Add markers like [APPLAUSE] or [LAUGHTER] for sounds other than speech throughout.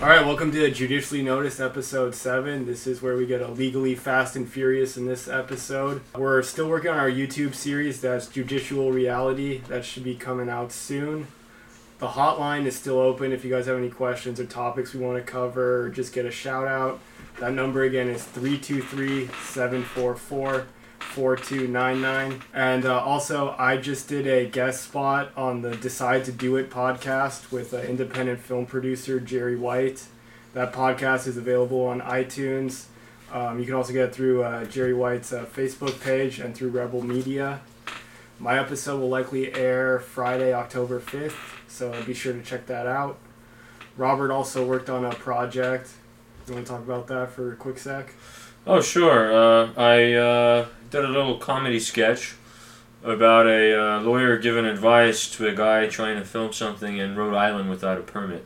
All right, welcome to Judicially Noticed episode 7. This is where we get a legally fast and furious in this episode. We're still working on our YouTube series that's Judicial Reality. That should be coming out soon. The hotline is still open if you guys have any questions or topics we want to cover or just get a shout out. That number again is 323 744 4299. And uh, also, I just did a guest spot on the Decide to Do It podcast with uh, independent film producer Jerry White. That podcast is available on iTunes. Um, you can also get it through uh, Jerry White's uh, Facebook page and through Rebel Media. My episode will likely air Friday, October 5th, so be sure to check that out. Robert also worked on a project. You want to talk about that for a quick sec? Oh, sure. Uh, I uh, did a little comedy sketch about a uh, lawyer giving advice to a guy trying to film something in Rhode Island without a permit.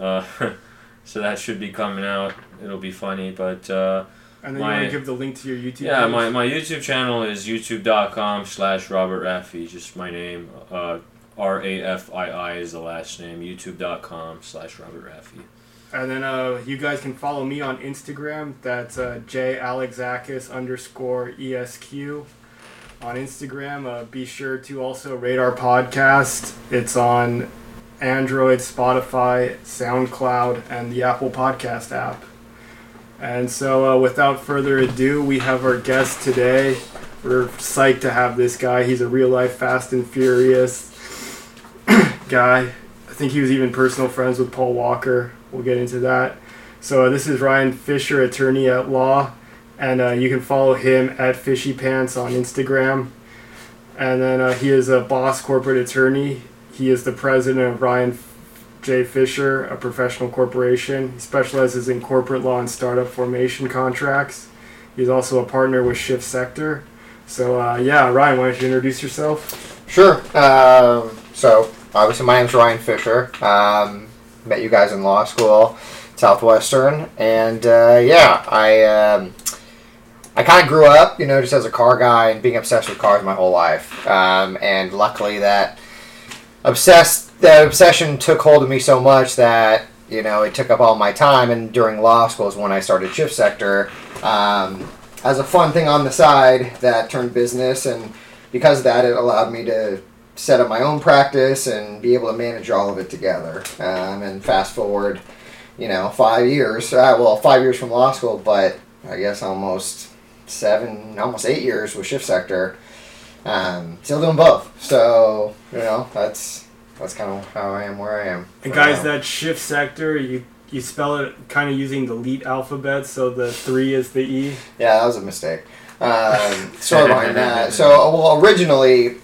Uh, [LAUGHS] so that should be coming out. It'll be funny, but uh, And then My- you want to give the link to your YouTube yeah, page? my, my YouTube channel is youtube.com slash Robert Rafii, just my name. Uh, R A F I I is the last name. YouTube.com slash Robert Rafii. And then uh, you guys can follow me on Instagram. That's uh,jalexakis underscore esq on Instagram. Uh, be sure to also rate our podcast. It's on Android, Spotify, SoundCloud, and the Apple Podcast app. And so, uh, without further ado, we have our guest today. We're psyched to have this guy. He's a real life Fast and Furious [COUGHS] guy. Think he was even personal friends with Paul Walker. We'll get into that. So uh, this is Ryan Fisher, attorney at law, and uh, you can follow him at Fishy Pants on Instagram. And then uh, he is a boss corporate attorney. He is the president of Ryan J. Fisher, a professional corporation. He specializes in corporate law and startup formation contracts. He's also a partner with Shift Sector. So uh, yeah, Ryan, why don't you introduce yourself? Sure. Um, so, obviously, my name's Ryan Fisher. Um, met you guys in law school, Southwestern, and uh, yeah, I um, I kind of grew up, you know, just as a car guy and being obsessed with cars my whole life. Um, and luckily, that obsessed that obsession took hold of me so much that you know it took up all my time. And during law school is when I started Shift Sector um, as a fun thing on the side that turned business and because of that, it allowed me to set up my own practice and be able to manage all of it together. Um, and fast forward, you know, five years, uh, well, five years from law school, but I guess almost seven, almost eight years with Shift Sector. Um, still doing both. So, you know, that's that's kind of how I am where I am. And guys, now. that shift sector, you you spell it kind of using the leet alphabet, so the three is the E. Yeah, that was a mistake. Um, [LAUGHS] story behind that. So, well, originally,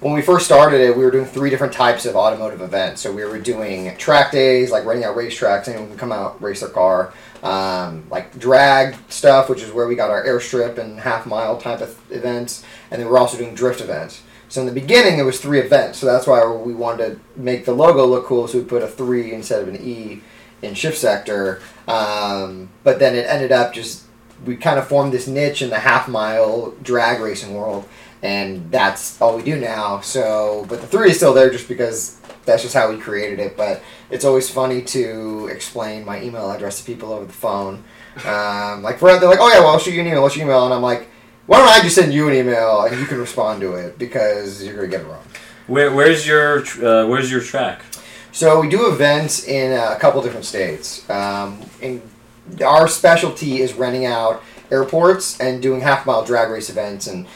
when we first started it, we were doing three different types of automotive events. So we were doing track days, like renting out racetracks, anyone can come out race their car. Um, like drag stuff, which is where we got our airstrip and half mile type of events, and then we're also doing drift events. So in the beginning, it was three events. So that's why we wanted to make the logo look cool. So we put a three instead of an E in shift sector. Um, but then it ended up just we kind of formed this niche in the half mile drag racing world, and that's all we do now. So, but the three is still there just because that's just how we created it. But it's always funny to explain my email address to people over the phone. Um, like for they're like, oh yeah, well I'll shoot you an email. What's your email? And I'm like, why don't I just send you an email and you can respond to it because you're gonna get it wrong. Where, where's your uh, where's your track? So we do events in a couple different states. Um, in, our specialty is renting out airports and doing half mile drag race events. And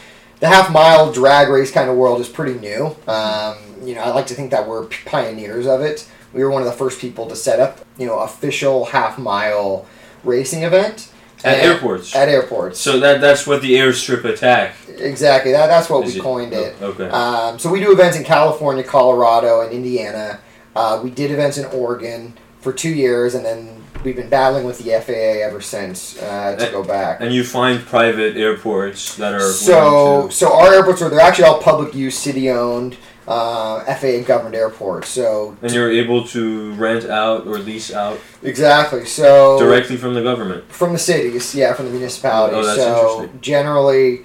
the half mile drag race kind of world is pretty new. Um, you know, I like to think that we're pioneers of it. We were one of the first people to set up, you know, official half mile racing event At And- airports. At airports. So that that's what the airstrip attack. exactly. That, that's what is we it? coined it. Oh, Okay. Um, so we do events in California, Colorado, and Indiana. Uh, we did events in Oregon for two years, and then we've been battling with the FAA ever since uh, to Uh, go back. and you find private airports that are So, so our airports are they're actually all public use, city owned, uh, FAA governed airports. So and you're able to rent out or lease out exactly. So directly from the government. from the cities, yeah, from the municipalities. Oh, that's so interesting. generally,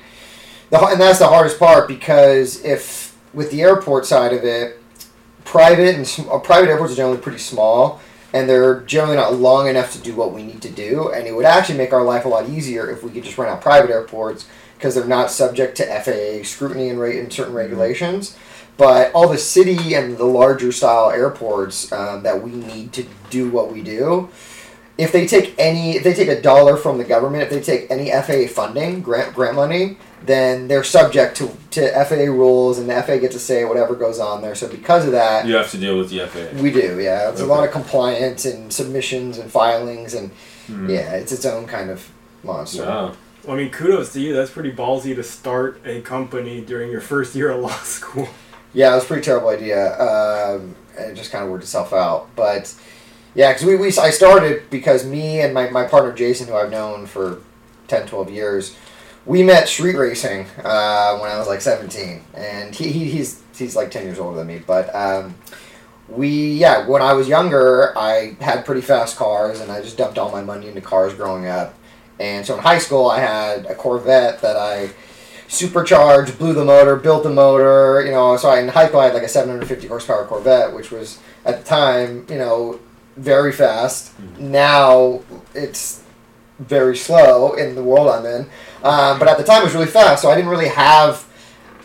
the and that's the hardest part because if with the airport side of it, private and uh, private airports are generally pretty small. And they're generally not long enough to do what we need to do. And it would actually make our life a lot easier if we could just run out private airports because they're not subject to FAA scrutiny and, rate and certain regulations. But all the city and the larger style airports um, that we need to do what we do, if they take any, if they take a dollar from the government, if they take any FAA funding, grant grant money, then they're subject to, to FAA rules, and the FAA gets to say whatever goes on there. So because of that, You have to deal with the FAA. we do, yeah. There's a lot of compliance and submissions and filings, and Hmm. yeah, it's its own kind of monster. Wow. Well, I mean, kudos to you. That's pretty ballsy to start a company during your first year of [LAUGHS] law school. Yeah, it was a pretty terrible idea. Um, it just kind of worked itself out. But yeah, because we, we I started because me and my, my partner Jason, who I've known for 10, 12 years, we met street racing uh, when I was like 17. And he, he, he's, he's like 10 years older than me. But um, we, yeah, when I was younger, I had pretty fast cars and I just dumped all my money into cars growing up. And so in high school, I had a Corvette that I supercharged, blew the motor, built the motor. You know, so I, in high school I had like a 750 horsepower Corvette, which was at the time, you know, very fast. Now it's very slow in the world I'm in, um, but at the time it was really fast. So I didn't really have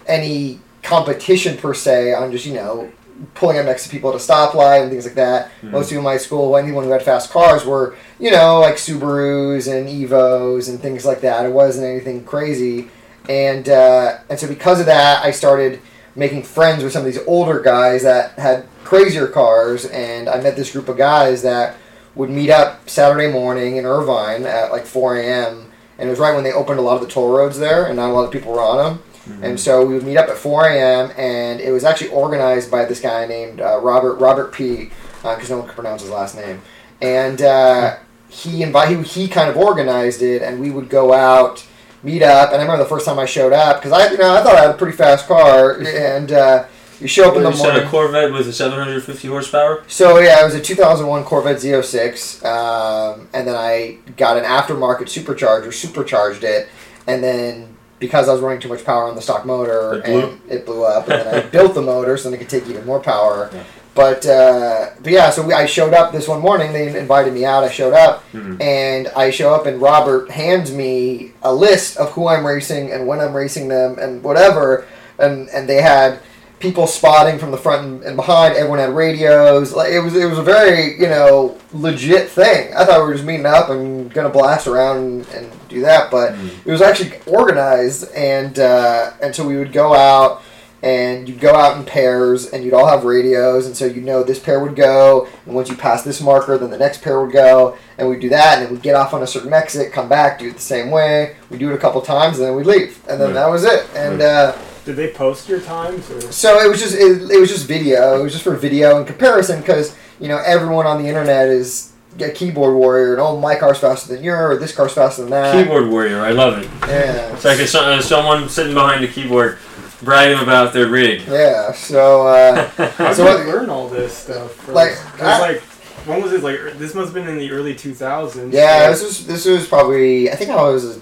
any competition per se on just you know pulling up next to people at a stoplight and things like that. Mhm. Most people in my school, anyone who had fast cars, were you know like Subarus and Evos and things like that. It wasn't anything crazy, and uh, and so because of that, I started making friends with some of these older guys that had crazier cars, and I met this group of guys that would meet up Saturday morning in Irvine at like 4 a.m. And it was right when they opened a lot of the toll roads there, and not a lot of people were on them. Mm-hmm. And so we would meet up at 4 a.m. and it was actually organized by this guy named uh, Robert Robert P. Because no one could pronounce his last name, and uh, he invited he, he kind of organized it, and we would go out, meet up. And I remember the first time I showed up because I you know I thought I had a pretty fast car, and uh, you show up in the you said morning. a Corvette with a 750 horsepower? So yeah, it was a 2001 Corvette Z06, um, and then I got an aftermarket supercharger, supercharged it, and then because I was running too much power on the stock motor, It blew? and it blew up, and then I [LAUGHS] built the motor so then it could take even more power. Yeah. But uh, but yeah, so we, I showed up this one morning. They invited me out. I showed up, Mhm. and I show up, and Robert hands me a list of who I'm racing and when I'm racing them and whatever, and and they had people spotting from the front and, behind. Everyone had radios. Like it was, it was a very you know legit thing. I thought we were just meeting up and gonna blast around and, and do that, but Mhm. it was actually organized, and uh, and so we would go out. And you'd go out in pairs, and you'd all have radios, and so you know this pair would go, and once you pass this marker, then the next pair would go, and we'd do that, and then we'd get off on a certain exit, come back, do it the same way. We do it a couple times, and then we'd leave, and then Right. that was it. And uh, Did they post your times? Or? so it was just it, it was just video. It was just for video and comparison because you know everyone on the internet is a keyboard warrior, and oh my car's faster than your, or this car's faster than that. Keyboard warrior, I love it. Yeah. It's like a, uh, someone sitting behind a keyboard bragging about their rig. Yeah. So. Uh, [LAUGHS] How So did you learn all this stuff? Like, Because, I- like, when was this? Like, this must have been in the early 2000s. Yeah, this was this was probably I think I was a,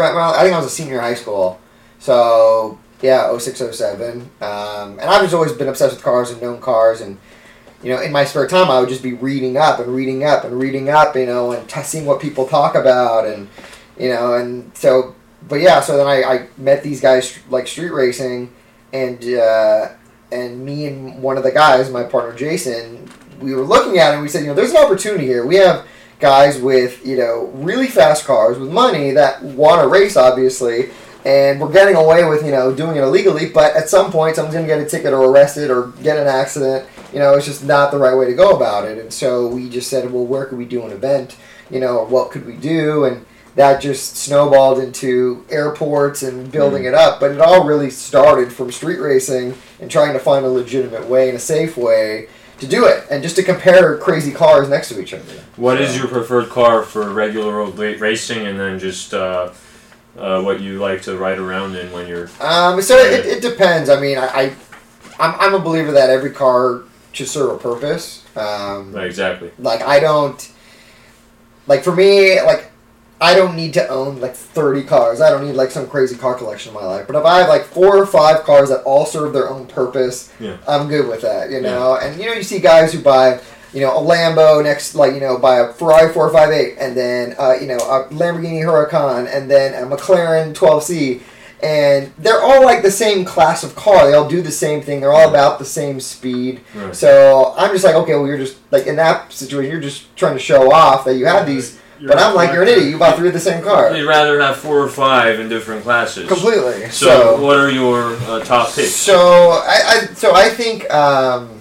right, well I think I was a senior in high school, so yeah 06, 07. Um, and I've just always been obsessed with cars and known cars. And you know in my spare time I would just be reading up and reading up and reading up you know and t- seeing what people talk about and you know and so but yeah so then I, I met these guys like street racing. And uh, and me and one of the guys my partner Jason we were looking at it and we said you know there's an opportunity here. We have guys with you know really fast cars with money that want to race obviously and we're getting away with you know doing it illegally but at some point someone's going to get a ticket or arrested or get an accident. You know it's just not the right way to go about it. And so we just said well where could we do an event? You know what could we do? And that just snowballed into airports and building it up. But it all really started from street racing and trying to find a legitimate way and a safe way to do it. And just to compare crazy cars next to each other. What is your preferred car for regular road racing, and then just uh, uh, what you like to ride around in when you're? Um, so it, it depends. I mean, I, I I'm, I'm a believer that every car should serve a purpose. Um, Right, exactly. Like I don't like for me like I don't need to own like 30 cars. I don't need like some crazy car collection in my life. But if I have like four or five cars that all serve their own purpose, Yeah. I'm good with that, you know. And you know, you see guys who buy you know a Lambo next, like you know, by a Ferrari 458, and then uh, you know a Lamborghini Huracan, and then a McLaren 12C, and they're all like the same class of car. They all do the same thing. They're all about the same speed. Right. So I'm just like, okay, well, you're just like in that situation, you're just trying to show off that you have these. You're but I'm like, you're an idiot. You bought three of the same car. You'd rather have four or five in different classes. Completely. So, So, what are your uh, top picks? so I, I so I think um,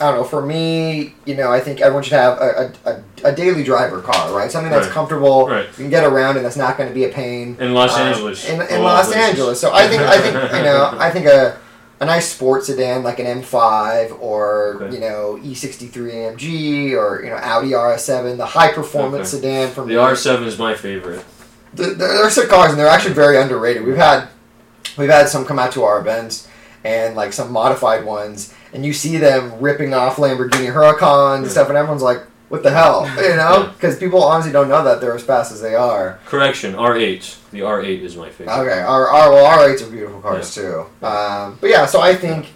I don't know. For me, you know, I think everyone should have a, a, a, daily driver car, right? Something that's Right. comfortable, Right. you can get around, and that's not going to be a pain. In Los Uh, Angeles. In, in all Los places. Angeles. So I think I think you know [LAUGHS] I think a a nice sports sedan like an M5 or Okay. you know E63 AMG or you know Audi RS7, the high performance Okay. sedan from The R7 is my favorite. the, there are some cars and they're actually very underrated. We've had we've had some come out to our events and like some modified ones, and you see them ripping off Lamborghini Huracans and stuff, and everyone's like, "What the hell?" [LAUGHS] You know, because people honestly don't know that they're as fast as they are. Correction, R8. The R8 is my favorite. Okay, our our well, our eights are beautiful cars too. Um, but yeah, so I think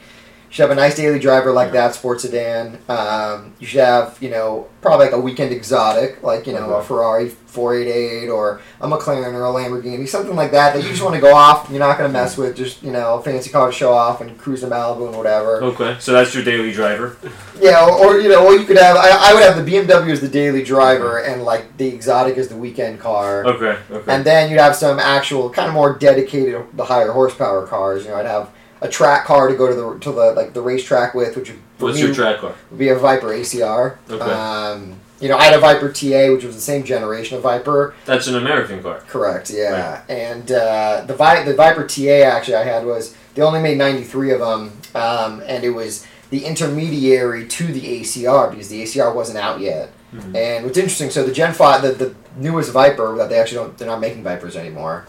you should have a nice daily driver like Yeah. that sports sedan. Um, you should have you know probably like a weekend exotic like you know a Ferrari 488 or a McLaren or a Lamborghini something like that that you just want to go off. You're not going to mess with just you know a fancy car to show off and cruise to Malibu and whatever. Okay, so that's your daily driver. Yeah, or, or you know, or you could have. I, I would have the BMW as the daily driver and like the exotic as the weekend car. Okay, okay. And then you'd have some actual kind of more dedicated, the higher horsepower cars. You know, I'd have a track car to go to the to the like the racetrack with, which What's me your track car? would be a Viper ACR. Okay. Um, you know, I had a Viper TA, which was the same generation of Viper. That's an American car. Correct. Yeah. And uh, the Vi- the Viper TA actually I had was they only made ninety three of them, um, and it was the intermediary to the ACR because the ACR wasn't out yet. Mhm. And what's interesting, so the Gen Five, the, the newest Viper that they actually don't, they're not making Vipers anymore.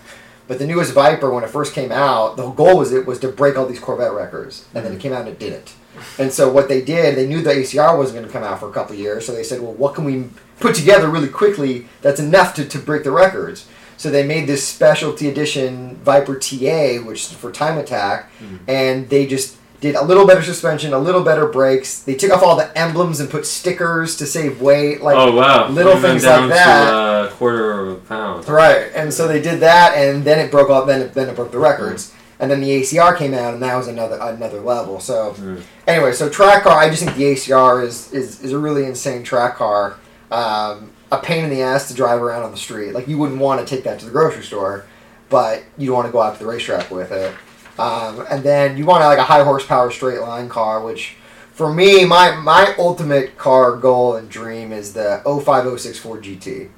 But the newest Viper, when it first came out, the whole goal was it was to break all these Corvette records, and then it came out and it didn't. And so what they did, they knew the ACR wasn't going to come out for a couple years, so they said, well, what can we put together really quickly that's enough to, to break the records? So they made this specialty edition Viper TA, which is for time attack, Mhm. and they just did a little better suspension, a little better brakes. They took off all the emblems and put stickers to save weight. Like oh wow, little Even things like that. To a quarter of a pound. Right, and so they did that, and then it broke off. Then it, then it broke the records, and then the ACR came out, and that was another another level. So Mm. anyway, so track car, I just think the ACR is is, is a really insane track car. Um, a pain in the ass to drive around on the street. Like you wouldn't want to take that to the grocery store, but you want to go out to the racetrack with it. Um, and then you want like a high horsepower straight line car, which for me, my my ultimate car goal and dream is the 05064 GT.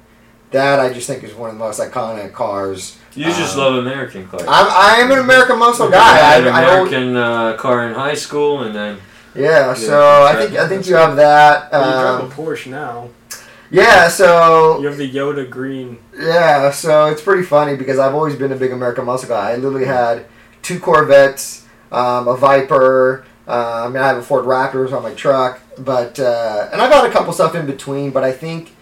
That I just think is one of the most iconic cars. You just Um, love American cars. I'm I am an American muscle You guy. had I, an I American uh, car in high school, and then yeah, so I think I think you have that. Well, you drive Um, a Porsche now. yeah, so You have the Yoda green. Yeah, so it's pretty funny because I've always been a big American muscle guy. I literally had two Corvettes, um, a Viper. Uh, I mean, I have a Ford Raptors on my truck, but uh, and I've had a couple stuff in between. But I think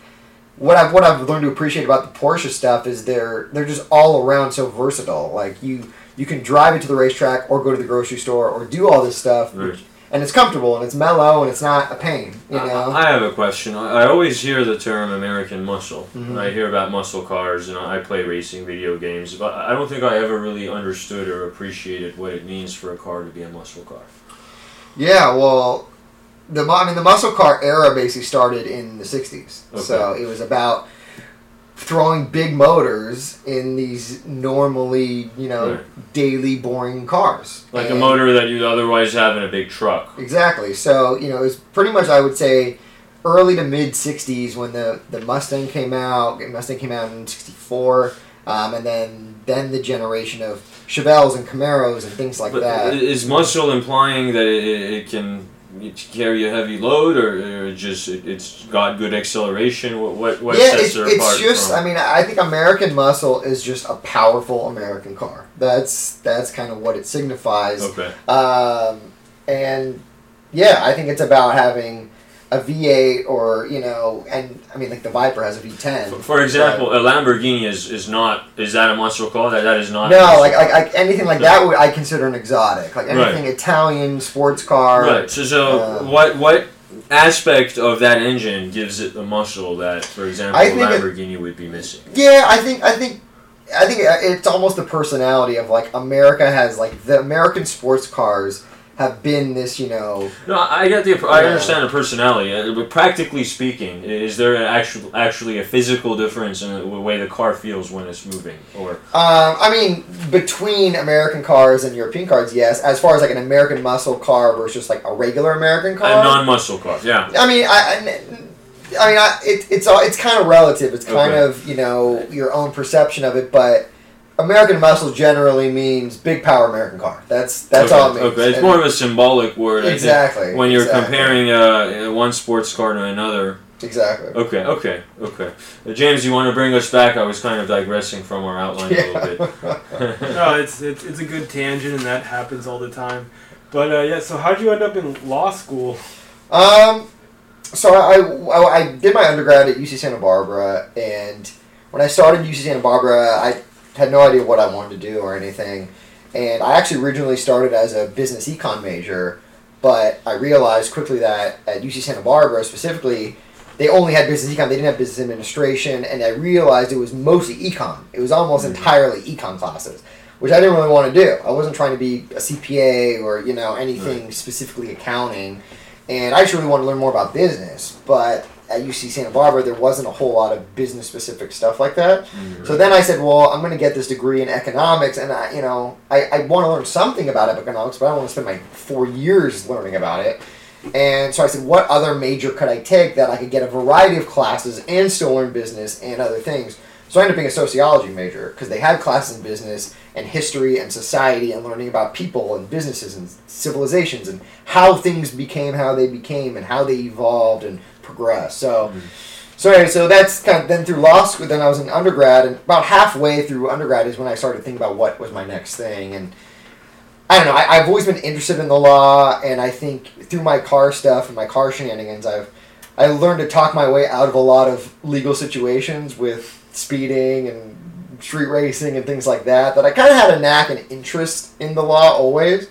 what I've what I've learned to appreciate about the Porsche stuff is they're they're just all around so versatile. Like you you can drive it to the racetrack or go to the grocery store or do all this stuff, Right. And it's comfortable and it's mellow and it's not a pain. You know. I I have a question. I always hear the term American muscle. Mhm. I hear about muscle cars, and I play racing video games, but I don't think I ever really understood or appreciated what it means for a car to be a muscle car. Yeah, well, the I mean the muscle car era basically started in the '60s. So it was about throwing big motors in these normally, you know, Right. daily boring cars. Like a motor that you'd otherwise have in a big truck. Exactly. So you know, it was pretty much I would say early to mid '60s when the the Mustang came out. Mustang came out in '64, um, and then then the generation of Chevelles and Camaros and things like But that. is muscle implying that it, it can carry a heavy load, or, or just it, it's got good acceleration? What what, what yeah, sets it's, it it's apart just. from? I mean, I think American Muscle is just a powerful American car. That's that's kind of what it signifies. okay. Um, and yeah, I think it's about having a V8 or you know, and I mean, like the Viper has a V10. For, for example, a Lamborghini is, is not is that a muscle car? That that is not. No, like, like like anything like that would I consider an exotic. Like anything Italian sports car. Right. So, so Um, what what aspect of that engine gives it the muscle that, for example, a think it- Lamborghini would be missing. Yeah, I think I think I think it's almost the personality of like America has like the American sports cars have been this, you know. No, I get the. I understand the personality, uh, but practically speaking, is there an actual, actually a physical difference in the way the car feels when it's moving, or Um, I mean, between American cars and European cars, yes. As far as like an American muscle car versus like a regular American car, a non-muscle car? Yeah. I mean, I, I, I mean, I, it, it's all it's kind of relative. It's kind Okay. of you know your own perception of it, but American muscle generally means big power American car. That's that's okay. all it means. Okay, it's And- more of a symbolic word. I think, exactly when you're exactly, comparing uh, one sports car to another. exactly. Okay, okay, okay. Uh, James, you want to bring us back? I was kind of digressing from our outline a little bit. [LAUGHS] [LAUGHS] no, it's, it's it's a good tangent, and that happens all the time. But uh, yeah, so how'd you end up in law school? Um, so I, I, I did my undergrad at UC Santa Barbara, and when I started UC Santa Barbara, I had no idea what I wanted to do or anything. And I actually originally started as a business econ major, but I realized quickly that at UC Santa Barbara specifically, they only had business econ. They didn't have business administration, and I realized it was mostly econ. It was almost Mhm. entirely econ classes, which I didn't really want to do. I wasn't trying to be a CPA or you know anything specifically accounting, and I just really wanted to learn more about business. But at UC Santa Barbara, there wasn't a whole lot of business specific stuff like that. Mhm. So then I said, well, I'm going to get this degree in economics, and I, you know, I, I want to learn something about economics, but I don't want to spend my four years learning about it. And so I said, what other major could I take that I could get a variety of classes and still learn business and other things? So I ended up being a sociology major because they had classes in business and history and society and learning about people and businesses and civilizations and how things became how they became and how they evolved and progressed. So. Mhm. So anyway, so that's kind of then through law school. Then I was in undergrad, and about halfway through undergrad is when I started thinking about what was my next thing. And I don't know. I, I've always been interested in the law, and I think through my car stuff and my car shenanigans, I've I learned to talk my way out of a lot of legal situations with speeding and street racing and things like that. That I kind of had a knack and interest in the law always,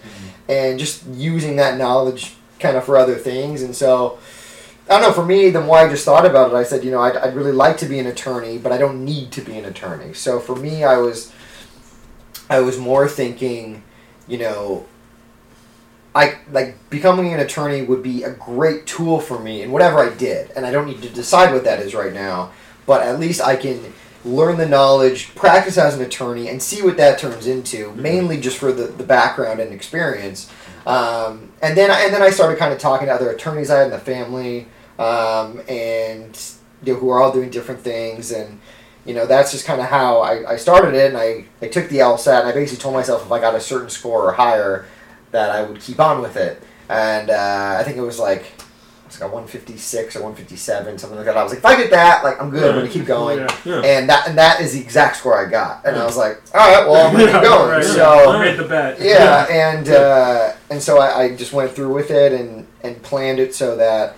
and just using that knowledge kind of for other things. And so. I don't know. For me, the more I just thought about it, I said, you know, I'd, I'd really like to be an attorney, but I don't need to be an attorney. So for me, I was, I was more thinking, you know, I like becoming an attorney would be a great tool for me in whatever I did, and I don't need to decide what that is right now. But at least I can learn the knowledge, practice as an attorney, and see what that turns into. Mainly just for the, the background and experience. Um, and then and then I started kind of talking to other attorneys I had in the family, um, and you know, who are all doing different things, and you know that's just kind of how I, I started it. And I, I took the LSAT, and I basically told myself if I got a certain score or higher, that I would keep on with it. And uh, I think it was like it's like a 156 or 157, something like that. I was like, if I get that, like I'm good. I'm gonna keep going. Yeah. Yeah. And that and that is the exact score I got. And I was like, all right, well I'm gonna keep [LAUGHS] going. right, So made the bet. yeah, and uh, and so I, I just went through with it and, and planned it so that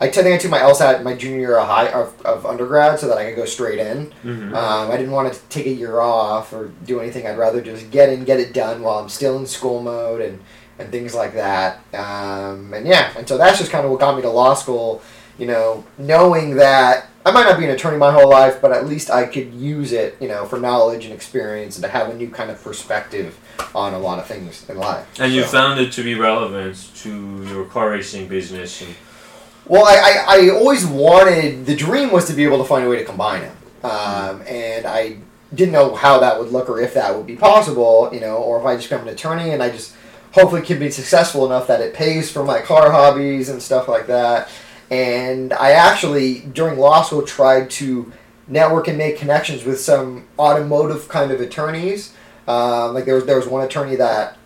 I think I took my LSAT my junior year of high of, of undergrad so that I could go straight in. Mhm. Um, I didn't want to take a year off or do anything. I'd rather just get in, get it done while I'm still in school mode and, and things like that. Um, and yeah, and so that's just kind of what got me to law school. You know, knowing that I might not be an attorney my whole life, but at least I could use it, you know, for knowledge and experience and to have a new kind of perspective on a lot of things in life. And you found it to be relevant to your car racing business. And, Well, I, I, I always wanted the dream was to be able to find a way to combine them, um, and I didn't know how that would look or if that would be possible, you know, or if I just become an attorney and I just hopefully can be successful enough that it pays for my car hobbies and stuff like that. And I actually during law school tried to network and make connections with some automotive kind of attorneys. Um, like there was there was one attorney that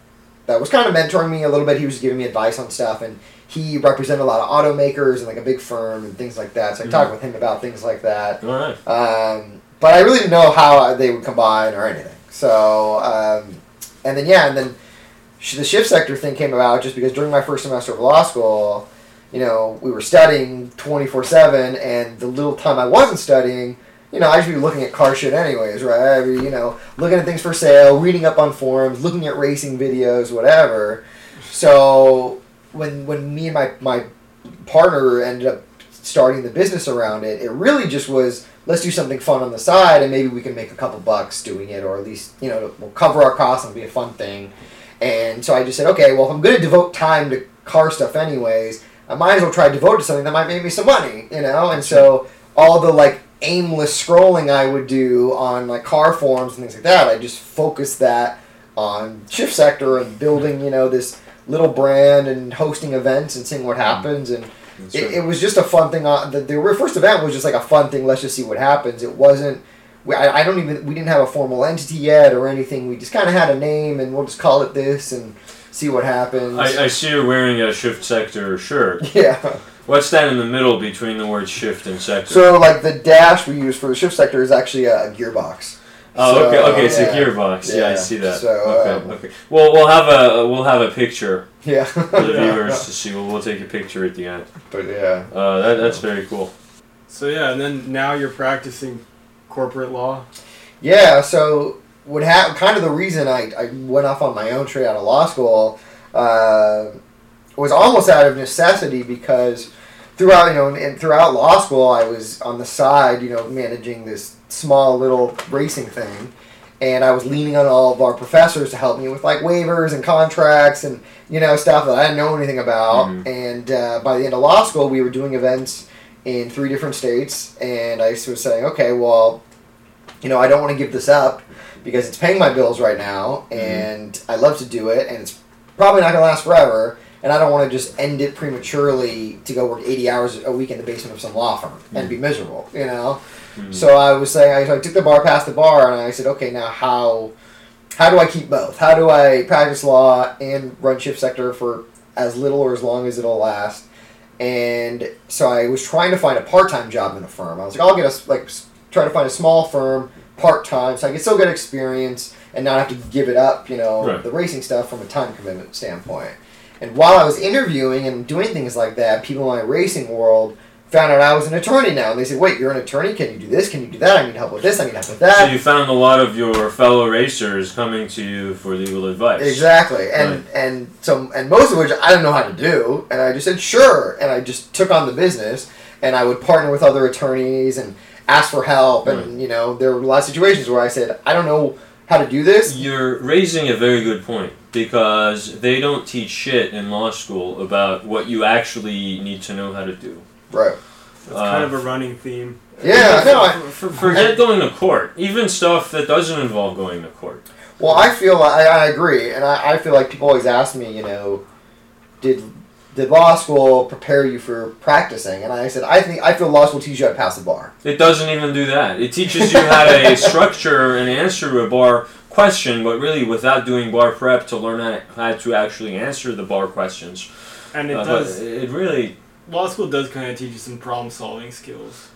that was kind of mentoring me a little bit. He was giving me advice on stuff and he represented a lot of automakers and like a big firm and things like that. So I talked with him about things like that. all right. Um, but I really didn't know how they would combine or anything. So, um, and then yeah, and then sh- the shift sector thing came about just because during my first semester of law school, you know, we were studying twenty four seven, and the little time I wasn't studying. You know, I should be looking at car shit anyways, right? I'd be, you know, looking at things for sale, reading up on forums, looking at racing videos, whatever. So when when me and my my partner ended up starting the business around it, it really just was let's do something fun on the side and maybe we can make a couple bucks doing it or at least you know we'll cover our costs and it'll be a fun thing. And so I just said, okay, well if I'm going to devote time to car stuff anyways, I might as well try to devote to something that might make me some money, you know. And so all the like aimless scrolling I would do on like car forums and things like that, I just focused that on shift sector and building, you know, this little brand and hosting events and seeing what mm. happens and it, it was just a fun thing. On the, the first event was just like a fun thing. Let's just see what happens. It wasn't. We, I, I don't even. We didn't have a formal entity yet or anything. We just kind of had a name, and we'll just call it this and see what happens. I, I see you're wearing a shift sector shirt. [LAUGHS] yeah. What's that in the middle between the words shift and sector? So like the dash we use for the shift sector is actually a, a gearbox. Oh, so, okay, okay, it's yeah. a gearbox. Yeah, I see that. so, okay, um, okay. Well, we'll have a we'll have a picture Yeah. for the [LAUGHS] viewers to see. We'll, we'll take a picture at the end. but yeah. Uh, that, that's very cool. So yeah, and then now you're practicing corporate law. Yeah, so what happened? Kind of the reason I, I went off on my own straight out of law school uh, was almost out of necessity because throughout you know and throughout law school I was on the side you know managing this small little racing thing. And I was leaning on all of our professors to help me with like waivers and contracts and you know stuff that I didn't know anything about. Mhm. And uh, by the end of law school, we were doing events in three different states, and I was saying, okay, well, you know, I don't want to give this up because it's paying my bills right now, and I love to do it, and it's probably not going to last forever, and I don't want to just end it prematurely to go work 80 hours a week in the basement of some law firm and be miserable, you know? Mhm. So I was saying, I, so I took the bar past the bar, and I said, okay, now how, how do I keep both? How do I practice law and run shift sector for as little or as long as it'll last? And so I was trying to find a part-time job in a firm. I was like, I'll get a like try to find a small firm part-time, so I can still get experience and not have to give it up, you know, Right. the racing stuff from a time commitment standpoint. And while I was interviewing and doing things like that, people in my racing world found out I was an attorney now, and they said, "Wait, you're an attorney? Can you do this? Can you do that? I need help with this. I need help with that." So you found a lot of your fellow racers coming to you for legal advice. Exactly, and Right. and so and most of which I didn't know how to do, and I just said sure, and I just took on the business, and I would partner with other attorneys and ask for help, and you know there were a lot of situations where I said I don't know how to do this. You're raising a very good point because they don't teach shit in law school about what you actually need to know how to do. Right. That's Uh, kind of a running theme. Yeah. No. I, For, forget going to court. Even stuff that doesn't involve going to court. well, I feel I, I agree, and I, I feel like people always ask me, you know, did did law school prepare you for practicing? And I said I think I feel law school teaches you how to pass the bar. It doesn't even do that. It teaches you how to [LAUGHS] structure and answer to a bar question, but really without doing bar prep to learn how, how to actually answer the bar questions. And it Uh, does. it really, Law school does kind of teach you some problem solving skills.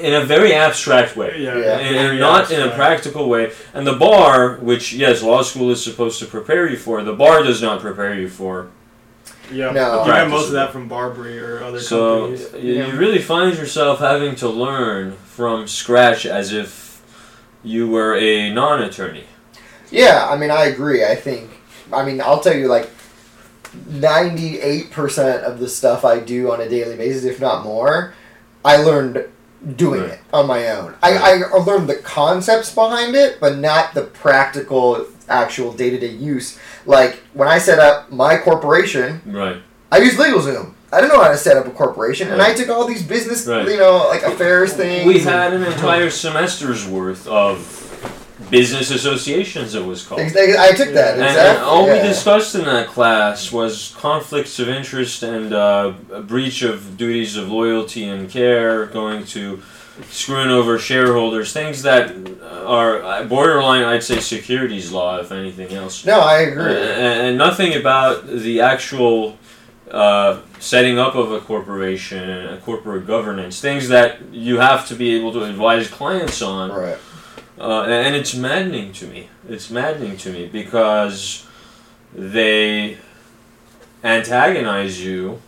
in a very abstract way. Yeah. Yeah. and, very and not in a practical way. And the bar, which yes, law school is supposed to prepare you for, the bar does not prepare you for. Yeah. No. You get most of that from BARBRI or other So companies. you, Yeah. you really find yourself having to learn from scratch as if you were a non-attorney. Yeah, I mean, I agree. I think, I mean, I'll tell you, like, 98% of the stuff I do on a daily basis, if not more, I learned doing Right. it on my own. I, I learned the concepts behind it, but not the practical, actual day to day use. Like, when I set up my corporation, Right. I used LegalZoom. I didn't know how to set up a corporation, and I took all these business, Right. you know, like affairs things. We had an entire semester's worth of business associations. It was called. I took that, And, exactly. and all yeah. we discussed in that class was conflicts of interest and uh, a breach of duties of loyalty and care, going to screwing over shareholders, things that are uh, borderline, I'd say, securities law, if anything else. No, I Uh, agree. and nothing about the actual uh, setting up of a corporation and a corporate governance, things that you have to be able to advise clients on. right. Uh, and it's maddening to me. It's maddening to me because they antagonize you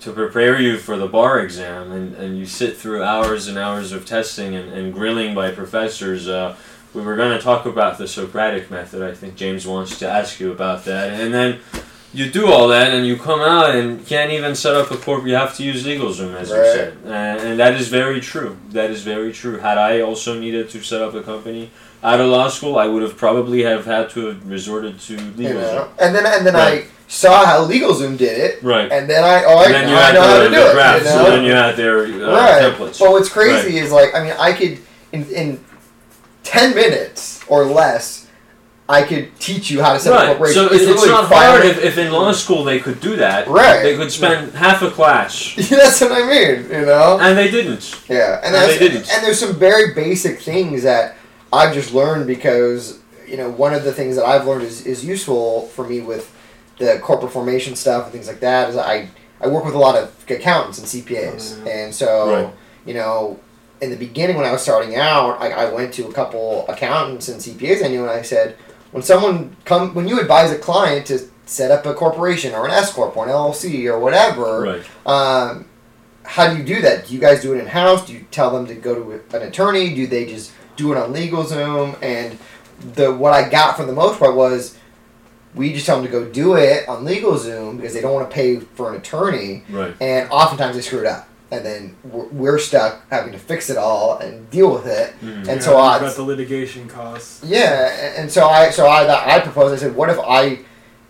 to prepare you for the bar exam, and, and you sit through hours and hours of testing and, and grilling by professors. Uh, we were going to talk about the Socratic method. I think James wants to ask you about that. And then you do all that and you come out and can't even set up a corp. You have to use LegalZoom, as you said, and, and that is very true. That is very true. Had I also needed to set up a company out of law school, I would have probably have had to have resorted to You LegalZoom. know, and then and then Right. I saw how LegalZoom did it, Right. and then I oh I, then I know how to do the it. you and know? then you had their uh, right. templates. But what's crazy is like I mean I could in in ten minutes or less I could teach you how to set up a Right. corporation. So it's, it's not hard if, if in law school they could do that. Right. They could spend half a class, [LAUGHS] That's what I mean. You know. and they didn't. Yeah, and And they didn't. and there's some very basic things that I've just learned because you know one of the things that I've learned is, is useful for me with the corporate formation stuff and things like that is I I work with a lot of accountants and CPAs, Oh, yeah. and so Right. you know in the beginning when I was starting out, I, I went to a couple accountants and CPAs I knew, and I said when someone come when you advise a client to set up a corporation or an S corp or an LLC or whatever, Right. um, how do you do that? Do you guys do it in house? Do you tell them to go to an attorney? Do they just do it on LegalZoom? And the what I got for the most part was we just tell them to go do it on LegalZoom because they don't want to pay for an attorney, Right. and oftentimes they screw it up, and then we're, we're stuck having to fix it all and deal with it. Mhm. And Yeah, so I- you've got the litigation costs. Yeah, and- and so I so I I proposed. I said, what if I,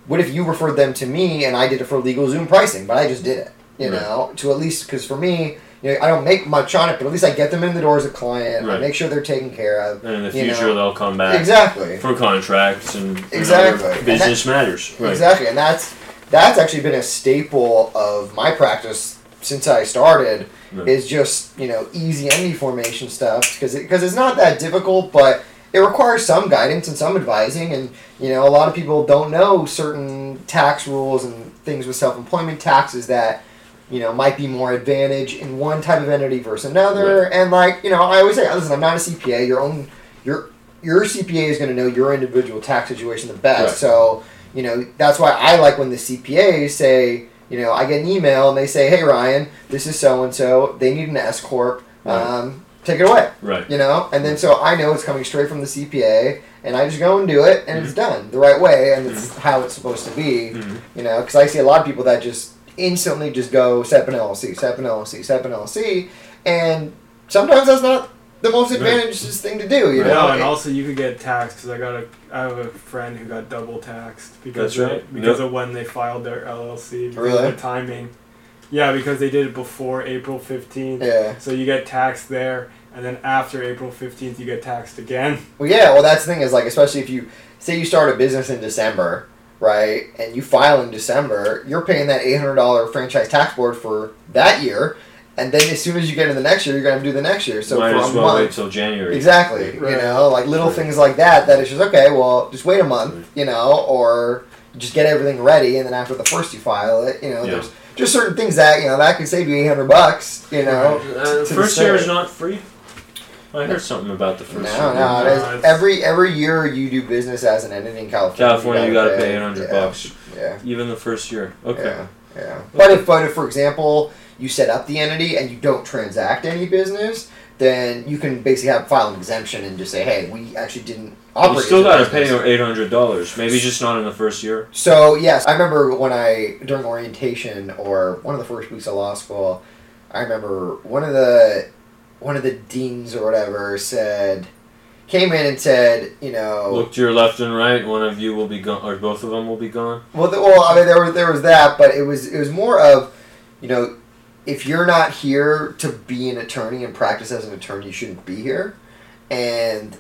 what if you referred them to me and I did it for LegalZoom pricing, but I just did it, you Right. know, to at least because for me, you know, I don't make much on it, but at least I get them in the door as a client. I make sure they're taken care of. And in the future, know. they'll come back Exactly. for contracts and and Exactly. And business matters. Right. Exactly, and that's that's actually been a staple of my practice since I started. Right. Is just you know easy entity formation stuff because because it's not that difficult, but it requires some guidance and some advising, and you know a lot of people don't know certain tax rules and things with self employment taxes that you know might be more advantage in one type of entity versus another, and like you know I always say, listen, I'm not a CPA. Your own your your CPA is going to know your individual tax situation the best. Right. So you know that's why I like when the CPAs say, you know, I get an email and they say, "Hey Ryan, this is so and so. They need an S corp. Right. Um, take it away." Right. You know, and then so I know it's coming straight from the CPA, and I just go and do it, and Mm-hmm. it's done the right way, and it's how it's supposed to be. Mhm. You know, because I see a lot of people that just instantly just go set up an LLC, set up an LLC, set up an LLC, and sometimes that's not the most Right. advantageous thing to do. You No, know, and It- also you could get taxed because I got a I have a friend who got double taxed because That's of, right. because Yep. of when they filed their LLC because Really? of the timing. Yeah, because they did it before April fifteenth. yeah. So you get taxed there, and then after April fifteenth, you get taxed again. Well, yeah. Well, that's the thing is like, especially if you say you start a business in December, right, and you file in December, you're paying that eight hundred dollar franchise tax board for that year, and then as soon as you get into the next year, you're gonna do the next year. So Might for as a well wait month, till January. exactly. You know, like little Right. things like that. That it's just okay. Well, just wait a month. Right. You know, or just get everything ready, and then after the first you file it. You know, Yeah. there's just certain things that you know that could save you eight hundred bucks. You know, Uh, to the first year is not free. I heard something about the first No, year. no. It is- every every year you do business as an entity in California. California, you gotta pay eight hundred yeah, bucks, Yeah, even the first year. Okay. yeah, yeah. But if, but if, for example, you set up the entity and you don't transact any business, then you can basically have file an exemption and just say, hey, we actually didn't operate. You still gotta pay business. eight hundred dollars. Maybe just not in the first year. So yes, I remember when I during orientation or one of the first weeks of law school, I remember one of the one of the deans or whatever said came in and said, you know, Look to your left and right. One of you will be gone, or both of them will be gone. Well, the, well, I mean, there was there was that, but it was it was more of, you know, if you're not here to be an attorney and practice as an attorney, you shouldn't be here. And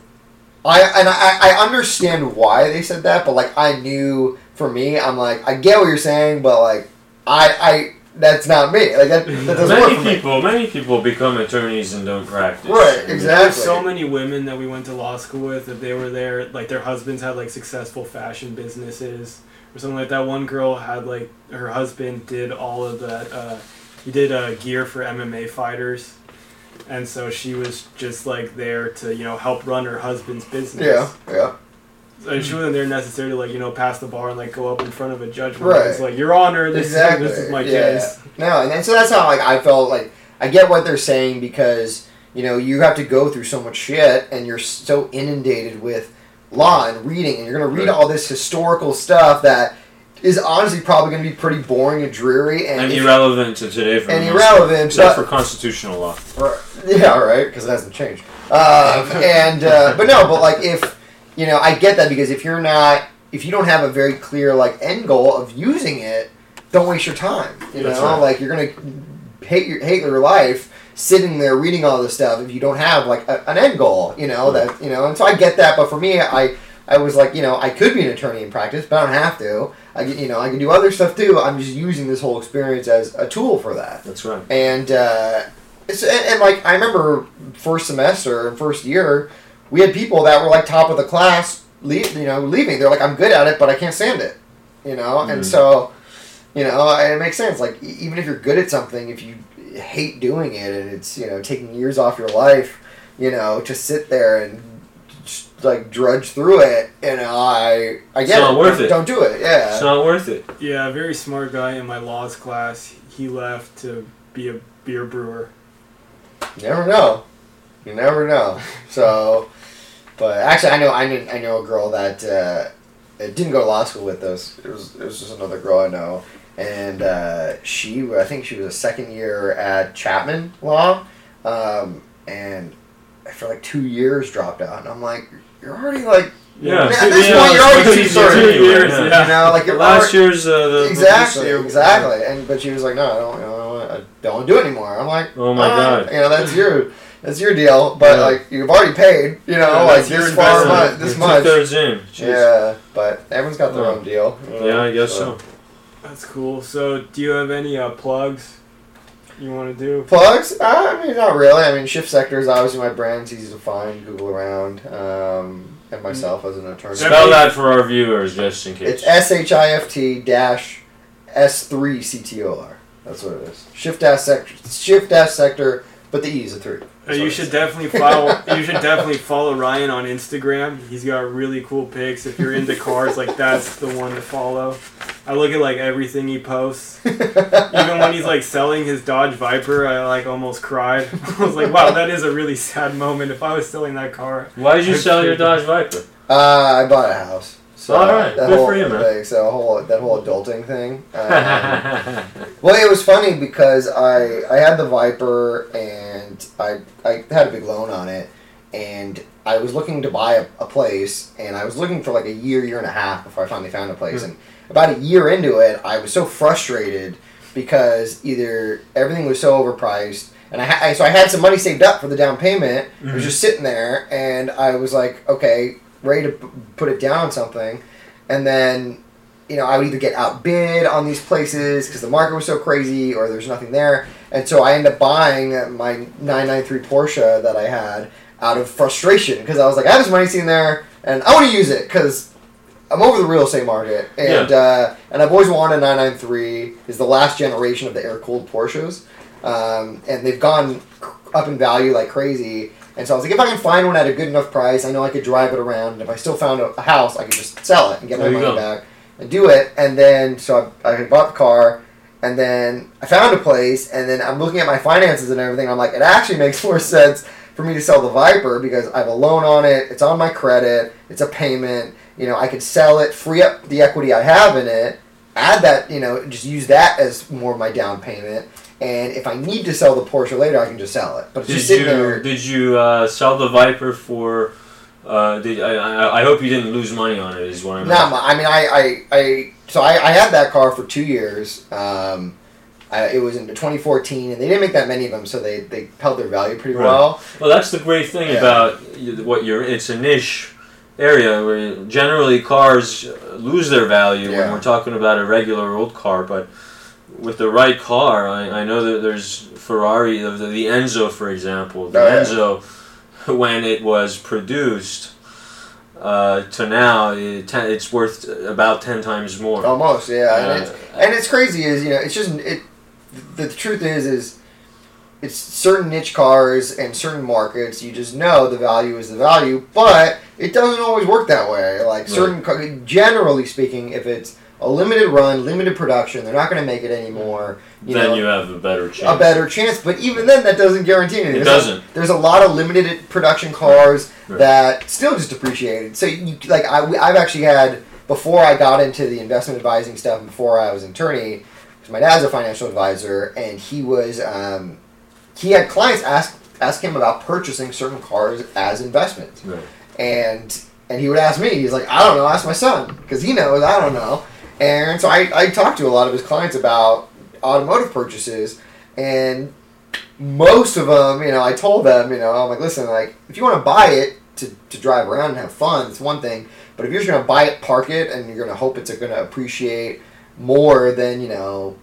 I and I, I understand why they said that, but like I knew for me, I'm like I get what you're saying, but like I I that's not me. Like that, that doesn't work Many for me. people, many people become attorneys and don't practice. Right, exactly. There's so many women that we went to law school with that they were there, like their husbands had like successful fashion businesses or something like that. One girl had like her husband did all of that. Uh, he did uh, gear for MMA fighters, and so she was just like there to you know help run her husband's business. Yeah, yeah. And she wasn't there necessarily to like you know pass the bar and like go up in front of a judge. Right. It's like Your Honor, this Exactly. is this is my Yeah. case. No, and then, so that's how like I felt like I get what they're saying because you know you have to go through so much shit and you're so inundated with law and reading and you're gonna read Right. all this historical stuff that is honestly probably going to be pretty boring and dreary and, And irrelevant to today for and irrelevant, except but- for constitutional law. Right. [LAUGHS] Yeah, right. Because it hasn't changed. Um, and uh, but no, but like if you know, I get that because if you're not, if you don't have a very clear like end goal of using it, don't waste your time. You That's know, right. like you're gonna hate your hate your life sitting there reading all this stuff if you don't have like a, an end goal. You know that you know, and so I get that. But for me, I. I was like, you know, I could be an attorney in practice, but I don't have to. I, you know, I can do other stuff too. I'm just using this whole experience as a tool for that That's right. and uh, it's, and, and like I remember first semester and first year, we had people that were like top of the class, leave, you know, leaving. They're like, I'm good at it, but I can't stand it, you know. And Mhm. so, you know, it makes sense. Like e- even if you're good at something, if you hate doing it and it's you know taking years off your life, you know, to sit there and just, like drudge through it, you know, I I It's get not it. worth don't, it. Don't do it. Yeah. It's not worth it. Yeah, a very smart guy in my laws class. He left to be a beer brewer. You never know. You never know. So, but actually, I know I knew, I know a girl that uh, didn't go to law school with us. It was it was just another girl I know, and uh, she I think she was a second year at Chapman Law, um, and after like two years dropped out. And I'm like, you're already like Yeah. At this yeah, point, you're already much too easier sorry. anyway, Two years, yeah. you know like Last already- year's uh, the the exactly, year- exactly. And but she was like, no, I don't, you know, I don't, want do it anymore. I'm like, Oh my "All right." God. you know, that's your that's your deal. But Yeah. like you've already paid, you know, Yeah, like that's your this far, investment. much, this much. Two-thirds in. Jeez. Yeah, but everyone's got their Oh. own deal. Yeah, I guess so. That's cool. So, do you have any uh, plugs you want to do? Plugs? Uh, I mean, not really. I mean, Shift Sector is obviously my brand. It's easy to find. Google around. Um, and myself as an attorney. Spell that for our viewers, just in case. It's S H I F T dash S three C T O R. That's what it is. Shift dash sector. Shift dash sector, but the E is a three. Uh, you should is. definitely follow. [LAUGHS] you should definitely follow Ryan on Instagram. He's got really cool pics. If you're into cars, like that's the one to follow. I look at like everything he posts. Even when he's like selling his Dodge Viper, I like almost cried. [LAUGHS] I was like, wow, that is a really sad moment. If I was selling that car, Why did you I sell your Dodge Viper? Uh, I bought a house. So All right, that good whole for you, man. thing, so whole that whole adulting thing. [LAUGHS] Um, well, it was funny because I I had the Viper and I I had a big loan on it, and I was looking to buy a, a place, and I was looking for like a year year and a half before I finally found a place, and about a year into it, I was so frustrated because either everything was so overpriced. And I, ha- I so I had some money saved up for the down payment. It was Mhm. just sitting there, and I was like, okay, ready to p- put it down on something, and then you know I would either get outbid on these places because the market was so crazy, or there's nothing there, and so I end up buying my 993 Porsche that I had out of frustration because I was like, I have this money sitting there, and I want to use it because I'm over the real estate market, and uh, and I've always wanted a 993. is the last generation of the air cooled Porsches, um, and they've gone up in value like crazy. And so I was like, if I can find one at a good enough price, I know I could drive it around. And if I still found a, house, I could just sell it and get my There you money go. back and do it. And then so I, I bought the car, and then I found a place, and then I'm looking at my finances and everything. I'm like, it actually makes more [LAUGHS] sense for me to sell the Viper because I have a loan on it. It's on my credit. It's a payment. You know, I could sell it, free up the equity I have in it, add that. You know, just use that as more of my down payment. And if I need to sell the Porsche later, I can just sell it. But it's Did just sitting you there. did you uh, sell the Viper for? Uh, did, I, I I hope you didn't lose money on it. Is what I'm. Not I mean, I, I, I so I, I had that car for two years. Um, I, it was in 2014, and they didn't make that many of them, so they, they held their value pretty Right. well. Well, that's the great thing Yeah. about what you're. It's a niche area where generally cars lose their value when we're talking about a regular old car, but with the right car, I, I know that there's Ferrari, the, the Enzo, for example. The Oh, yeah. Enzo, [LAUGHS] when it was produced uh, to now, it, ten, it's worth about 10 times more. Almost, yeah. and, Uh, it's, and it's crazy is you know it's just it. The, the truth is is it's certain niche cars and certain markets. You just know the value is the value, but it doesn't always work that way. Like certain, car generally speaking, if it's a limited run, limited production, they're not going to make it anymore. You then know, you have a better chance. a better chance. But even then, that doesn't guarantee anything. It There's a- doesn't. there's a lot of limited production cars Right. that still just depreciated. So you like I, I've actually had before I got into the investment advising stuff, before I was an attorney, because my dad's a financial advisor, and he was um, he had clients ask ask him about purchasing certain cars as investments, Right. and and he would ask me, he's like, I don't know, ask my son because he knows, I don't know, and so I I talked to a lot of his clients about automotive purchases, and most of them, you know, I told them, you know, I'm like, listen, like if you want to buy it to, to drive around and have fun, it's one thing. But if you're just gonna buy it, park it, and you're gonna hope it's gonna appreciate more than you know,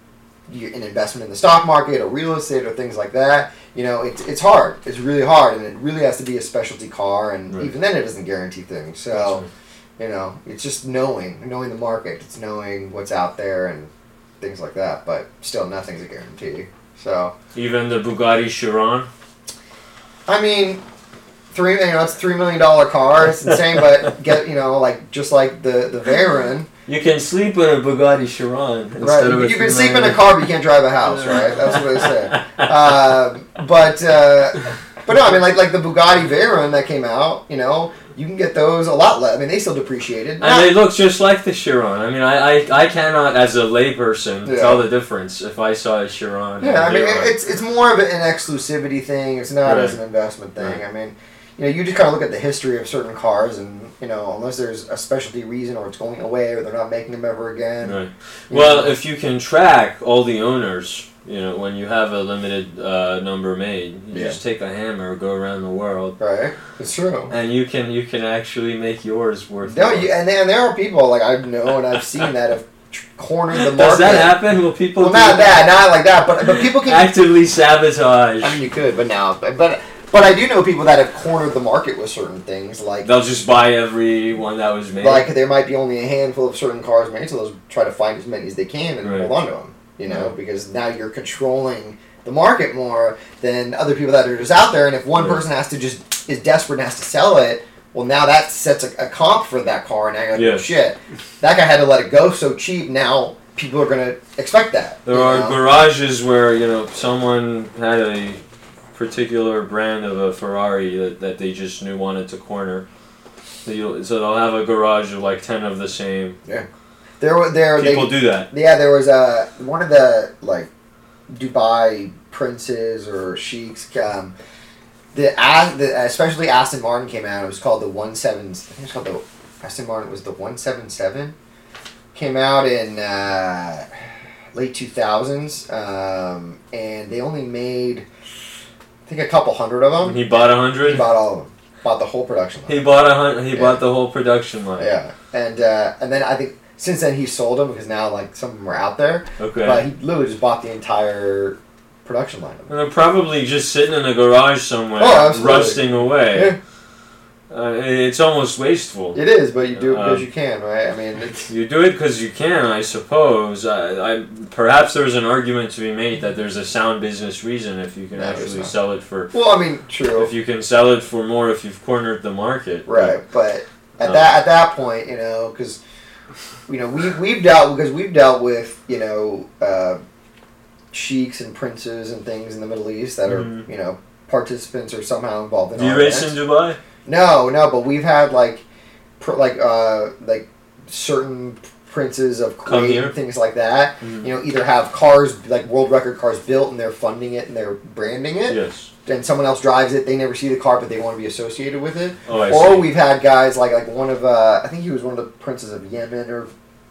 an investment in the stock market or real estate or things like that, you know, it's it's hard. It's really hard, and it really has to be a specialty car, and Right. even then, it doesn't guarantee things. So. You know, it's just knowing, knowing the market. It's knowing what's out there and things like that. But still, nothing's a guarantee. So, Even the Bugatti Chiron. I mean, three, you know, it's a three million dollar car. It's insane, but [LAUGHS] get, you know, like just like the the Veyron, You can sleep in a Bugatti Chiron instead right? of You, you can sleep in a car, but you can't drive a house, right? That's what they say. Um, [LAUGHS] but uh, but no, I mean, like like the Bugatti Veyron that came out, you know, you can get those a lot less. I mean, they still depreciated. And they look just like the Chiron. I mean, I, I, I cannot, as a layperson, Yeah. tell the difference if I saw a Chiron. Yeah, I mean, it's it's more of an exclusivity thing. It's not as an investment thing. I mean, you know, you just kind of look at the history of certain cars, and you know, unless there's a specialty reason or it's going away or they're not making them ever again. Right. Well, know. if you can track all the owners, you know, when you have a limited uh, number made, you Yeah. just take a hammer, go around the world, right, it's true. and you can you can actually make yours worth. No, you, and there, and there are people like I know and I've seen that have cornered the market. Does that happen? Will people? Well, do not that, not like that, but but people can. actively sabotage. I mean, you could, but now, but but, but I do know people that have cornered the market with certain things, like They'll just buy every one that was made. like there might be only a handful of certain cars made, so they'll try to find as many as they can and Right. hold on to them. You know, because now you're controlling the market more than other people that are just out there. And if one person has to just is desperate and has to sell it, well, now that sets a, a comp for that car. And now you're like, oh, Yeah. oh, shit, that guy had to let it go so cheap. Now people are gonna expect that. There are know? garages where you know someone had a particular brand of a Ferrari that, that they just knew wanted to corner. So, you'll, so they'll have a garage of like ten of the same. There were there they, People do that. Yeah, there was a one of the like Dubai princes or sheiks. Um, the, the especially Aston Martin came out. It was called the one seven. I think it's called the Aston Martin was the one seven seven. Came out in uh, late two thousands, um, and they only made I think a couple hundred of them. He bought a hundred. He bought all of them. Bought the whole production line. He bought a hundred. He Yeah. bought the whole production line. Yeah, and uh, and then I think since then he sold them because now like some of them are out there. Okay. But he literally just bought the entire production line. and they're probably just sitting in a garage somewhere, Oh, rusting away. Yeah, Uh, it's almost wasteful. it is, but you do it because Um, you can, right? I mean, [LAUGHS] it's You do it because you can, I suppose. I, I perhaps there's an argument to be made that there's a sound business reason if you can actually sell it for well, I mean, true, if you can sell it for more if you've cornered the market. right? But at Um, that at that point, you know, because you know we we've dealt because we've dealt with you know uh, sheiks and princes and things in the Middle East that are Mhm. you know participants or somehow involved in Do you race events. in Dubai? No, no, but we've had like, pr- like, uh, like certain princes of Come Kuwait and things like that. Mhm. You know, either have cars like world record cars built and they're funding it and they're branding it, Yes. And someone else drives it. They never see the car, but they want to be associated with it. Oh, I or see. we've had guys like like one of uh, I think he was one of the princes of Yemen or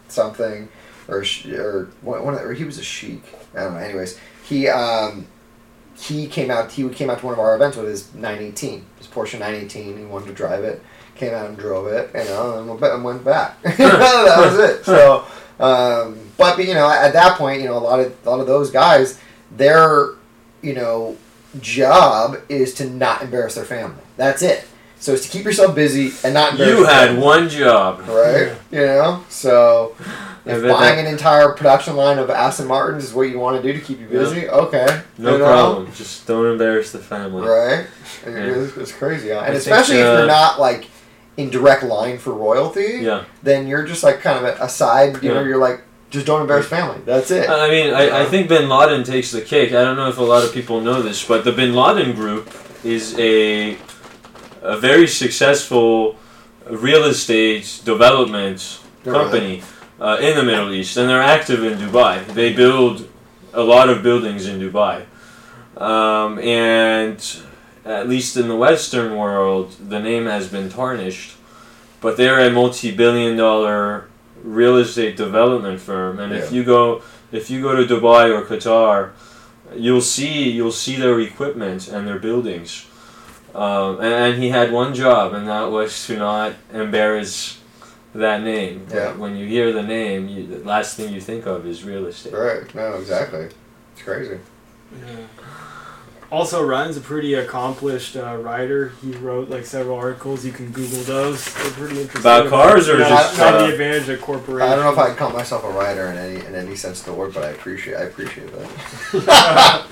something, or or one of, or he was a sheik. I don't know. Anyways, he um, he came out. He came out to one of our events with his 918, his Porsche 918. He wanted to drive it. Came out and drove it, you know, and went and went back. [LAUGHS] that was it. So, um, but you know, at that point, you know, a lot of a lot of those guys, they're you know job is to not embarrass their family. That's it. So it's to keep yourself busy and not embarrass You your had family, one job. right? [LAUGHS] You know, so if buying that- an entire production line of Aston Martins is what you want to do to keep you busy, okay, no you know, problem. Just don't embarrass the family. right? Yeah. It's, it's crazy, huh? I and think, especially if uh, you're not like in direct line for royalty, Yeah. then you're just like kind of aside. You know, you're like just don't embarrass family. That's it. I mean, I, I think Bin Laden takes the cake. I don't know if a lot of people know this, but the Bin Laden Group is a a very successful real estate development company uh, in the Middle East, and they're active in Dubai. They build a lot of buildings in Dubai, um, and at least in the Western world, the name has been tarnished. But they're a multi-billion-dollar real estate development firm, and if you go if you go to Dubai or Qatar, you'll see you'll see their equipment and their buildings. Um, and, and he had one job, and that was to not embarrass that name. Yeah. When you hear the name, you, the last thing you think of is real estate. Right. No, exactly. It's crazy. Yeah. Also, Ryan's a pretty accomplished uh, writer. He wrote like several articles. You can Google those. They're pretty interesting. About cars or Yeah, just, not the advantage of corporations. I don't know if I'd call myself a writer in any in any sense of the word, but I appreciate I appreciate that. [LAUGHS]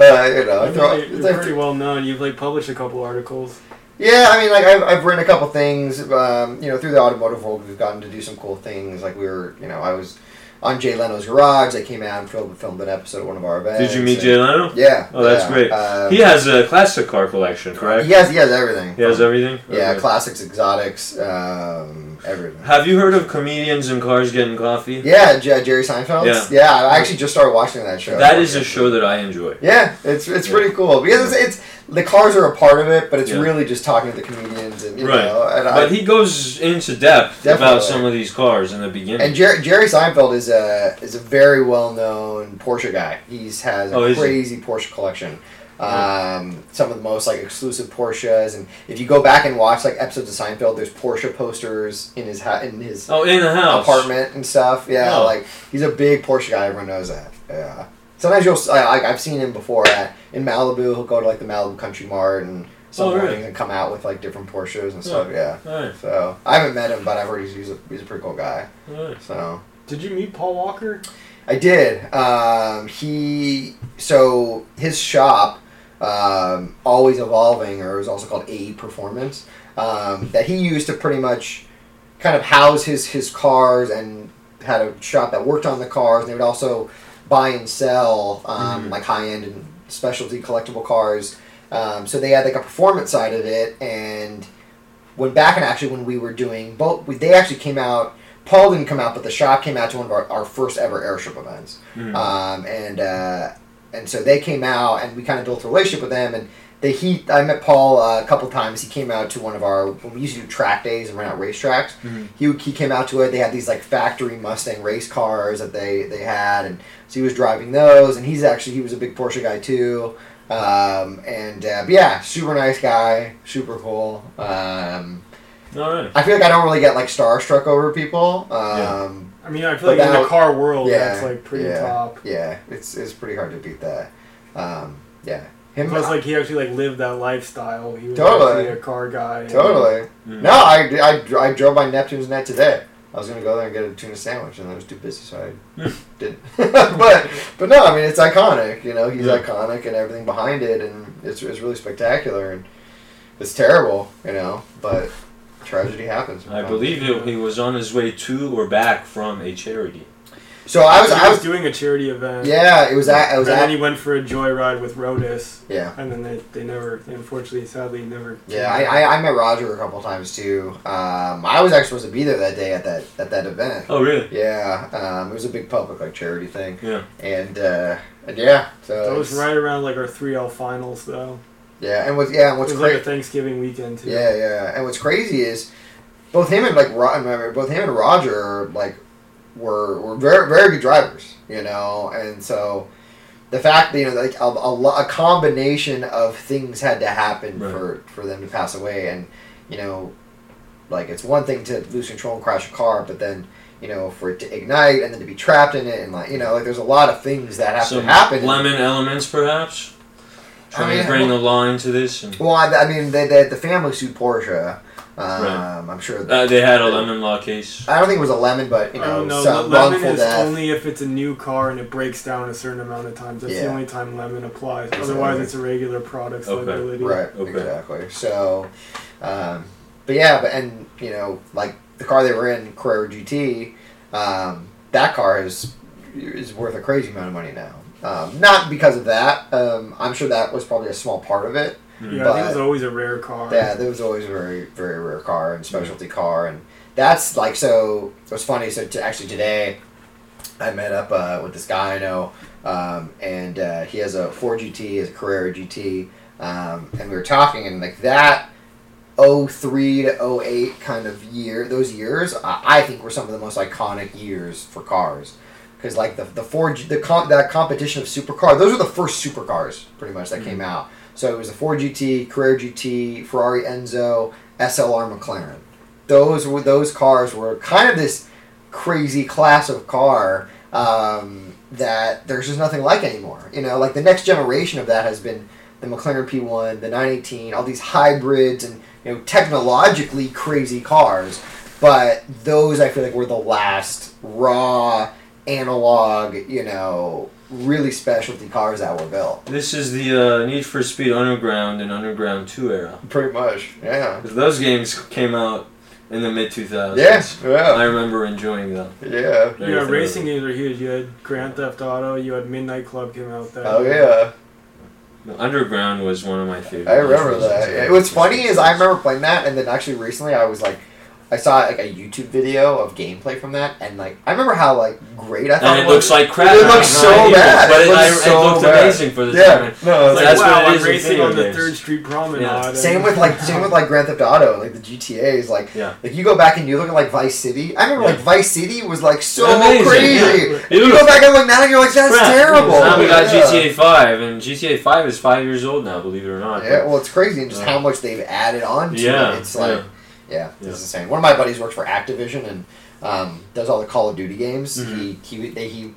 uh, you know, I You're, throw, pretty, you're pretty well known. You've like published a couple articles. Yeah, I mean, like I've, I've written a couple things. Um, you know, through the automotive world, we've gotten to do some cool things. Like we were, you know, I was on Jay Leno's garage. They came out and filmed, filmed an episode of one of our events. Did you meet and- Jay Leno? Yeah. Oh, that's yeah. great. Um, He has a classic car collection, correct? He has, he has everything. He has everything. Yeah, Okay. classics, exotics, um, everything. Have you heard of comedians and cars getting coffee? Yeah, J- Jerry Seinfeld. Yeah. I actually just started watching that show. That is a show that I enjoy. Yeah, it's it's Yeah. pretty cool because it's, it's the cars are a part of it, but it's Yeah. really just talking to the comedians and you Right. know. And, I, But he goes into depth Definitely. about some of these cars in the beginning. and Jer- Jerry Seinfeld is a is a very well known Porsche guy. He's has a Oh, crazy Porsche collection. Um, some of the most like exclusive Porsches, and if you go back and watch like episodes of Seinfeld, there's Porsche posters in his ha- in his oh, in the house. apartment and stuff. Yeah, Oh. like he's a big Porsche guy. Everyone knows that. Yeah. Sometimes you'll I, I've seen him before at in Malibu. He'll go to like the Malibu Country Mart and some Oh, really? mornings and come out with like different Porsches and stuff. Yeah. Alright, So I haven't met him, but I've heard he's, he's a he's a pretty cool guy. alright. So Did you meet Paul Walker? I did. Um, he so his shop, um, always evolving, or it was also called AE Performance, um, that he used to pretty much kind of house his his cars and had a shop that worked on the cars. And they would also buy and sell um, Mhm. like high end and specialty collectible cars. Um, so they had like a performance side of it, and when back and actually when we were doing both, we, they actually came out. Paul didn't come out, but the shop came out to one of our, our first ever airstrip events, Mhm. um, and uh, and so they came out, and we kind of built a relationship with them. And they he I met Paul uh, a couple times. He came out to one of our when we used to do track days and run out racetracks. Mhm. He he came out to it. They had these like factory Mustang race cars that they they had, and so he was driving those. And he's actually he was a big Porsche guy too. Um, and uh, but yeah, super nice guy, super cool. Um, Alright. I feel like I don't really get like starstruck over people. Yeah. Um, I mean, I feel like in the car world, yeah, that's like pretty yeah. top. yeah, it's it's pretty hard to beat that. Um, yeah, him. Plus, like he actually like lived that lifestyle. He was Totally. actually a car guy. totally. Mhm. No, I, I, I drove by Neptune's Net today. I was gonna go there and get a tuna sandwich, and I was too busy, so I [LAUGHS] didn't. [LAUGHS] but but no, I mean it's iconic. You know, he's Yeah. iconic and everything behind it, and it's, it's really spectacular. And it's terrible, you know, but tragedy happens. I believe he, he was on his way to or back from a charity. So I was I was was doing a charity event. yeah. It was at I was and then at he went for a joyride with Rodas, yeah. and then they, they never, unfortunately, sadly, never. Yeah, I, I, I met Roger a couple times too. Um, I was actually supposed to be there that day at that at that event. Oh, really? Yeah, um, it was a big public like charity thing, Yeah. and uh, and yeah, so That was right around like our 3L finals, though. Yeah, and what's yeah, and It what's was like a crazy? Thanksgiving weekend, too. Yeah, yeah, and what's crazy is both him and like Ro- both him and Roger are like were were very very good drivers, you know, and so. The fact that you know, like a, a, a combination of things had to happen Right. for for them to pass away, and you know, like it's one thing to lose control and crash a car, but then you know for it to ignite and then to be trapped in it, and like you know, like there's a lot of things that have Some to happen. lemon elements, perhaps? Trying I mean, to bring the line to this. And, Well, I, I mean, they, they had the family suit Porsche. Um, Right. I'm sure. uh, they had a lemon law case. I don't think it was a lemon, but you know, don't know. some lemon wrongful is death. only if it's a new car and it breaks down a certain amount of times. That's the only time lemon applies. Exactly. Otherwise, it's a regular products Okay. liability. Right. Okay. Exactly. So, um, but yeah, but and you know, like the car they were in, Carrera GT, um, that car is is worth a crazy amount of money now. Um, not because of that. Um, I'm sure that was probably a small part of it. Yeah, think it was always a rare car. Yeah, there was always a very very rare car and specialty car, and that's like so. It was funny. So to, actually today, I met up uh, with this guy I know, um, and uh, he has a Ford GT, has a Carrera GT, um, and we were talking, and like that. 03 to 08 kind of year those years I, I think were some of the most iconic years for cars because like the the Ford the comp, that competition of supercar those were the first supercars pretty much that Mhm. came out so it was the Ford GT Carrera GT Ferrari Enzo SLR McLaren. Those were those cars were kind of this crazy class of car um, that there's just nothing like anymore. You know like the next generation of that has been the McLaren P1 the 918 all these hybrids and you know technologically crazy cars. But those I feel like were the last raw analog, you know, really specialty cars that were built. This is the uh, Need for Speed Underground and Underground 2 era. Pretty much, yeah. Those games came out in the mid 2000s. Yes, I yeah, I remember enjoying them. yeah. Yeah, racing games are huge. You had Grand Theft Auto. You had Midnight Club came out. That Oh yeah, The Underground was one of my favorite. I remember races. that. What's funny is I remember playing that, and then actually recently I was like, I saw like a YouTube video of gameplay from that, and like I remember how like great I thought it was. And it was. looks like crap. It now, looks so idea, bad. But It it, looks I, so it looked bad. amazing for the yeah, time. no, it's Like, That's wow, what it I'm is in racing on the. Third Street Promenade. Yeah. Same with like [LAUGHS] same with like Grand Theft Auto, like the GTA's, like Yeah. like you go back and you look at like Vice City. I remember Yeah. like Vice City was like so Amazing, crazy. yeah. You go Beautiful. back and look now, and you're like, that's Crap. terrible. Now we got Yeah. GTA 5, and GTA 5 is five years old now, believe it or not. Yeah, well, it's crazy and just how much they've added on to Yeah, it. It's like, yeah. yeah, Yeah. it's insane. One of my buddies works for Activision and um, does all the Call of Duty games. Mhm. He he they, he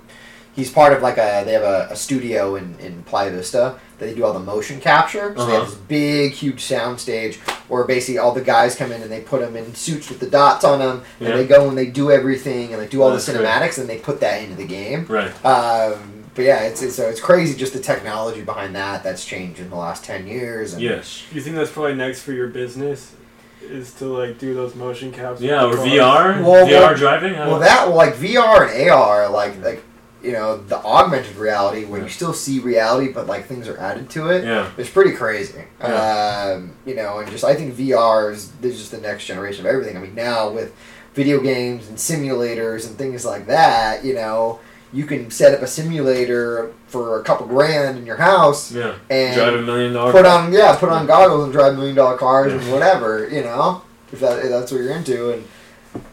he's part of like a they have a, a studio in in Playa Vista that they do all the motion capture. So they have Uh-huh. this big, huge sound stage where basically all the guys come in and they put them in suits with the dots on them, and Yeah. they go and they do everything and they do all That's the great. cinematics and they put that into the game. Right. Um, but yeah, it's, it's it's crazy just the technology behind that that's changed in the last ten years. And Yes. You think that's probably next for your business? Is to like do those motion caps? Yeah, or cars? VR? Well, VR well- driving? Well, that like VR and AR, like like you know the augmented reality where you still see reality, but like things are added to it. Yeah. It's pretty crazy. Um, you know, and just I think VR is, is just the next generation of everything. I mean, now with video games and simulators and things like that, you know, you can set up a simulator for a couple grand in your house Yeah. and Drive a million dollar put car. on yeah, put on goggles and drive million dollar cars and whatever, you know, if that if that's what you're into, and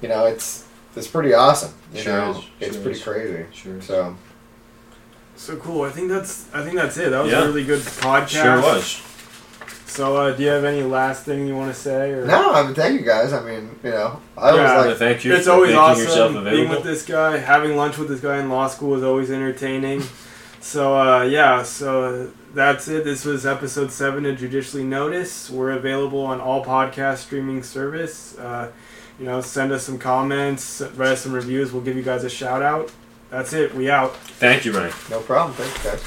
you know, it's it's pretty awesome. You Sure know, is, it's sure pretty crazy. Sure. So So cool. I think that's I think that's it. That was Yeah. a really good podcast. Sure was. So, uh, do you have any last thing you want to say? Or? no, I mean, thank you guys. I mean, you know, I Yeah. was Uh, like, thank you It's for always awesome yourself being with this guy. Having lunch with this guy in law school is always entertaining. [LAUGHS] so uh, yeah, so that's it. This was episode seven of Judicially Noticed. We're available on all podcast streaming service. Uh, you know, send us some comments, write us some reviews. We'll give you guys a shout out. That's it. We out. Thank you, Ryan. no problem. Thanks, guys.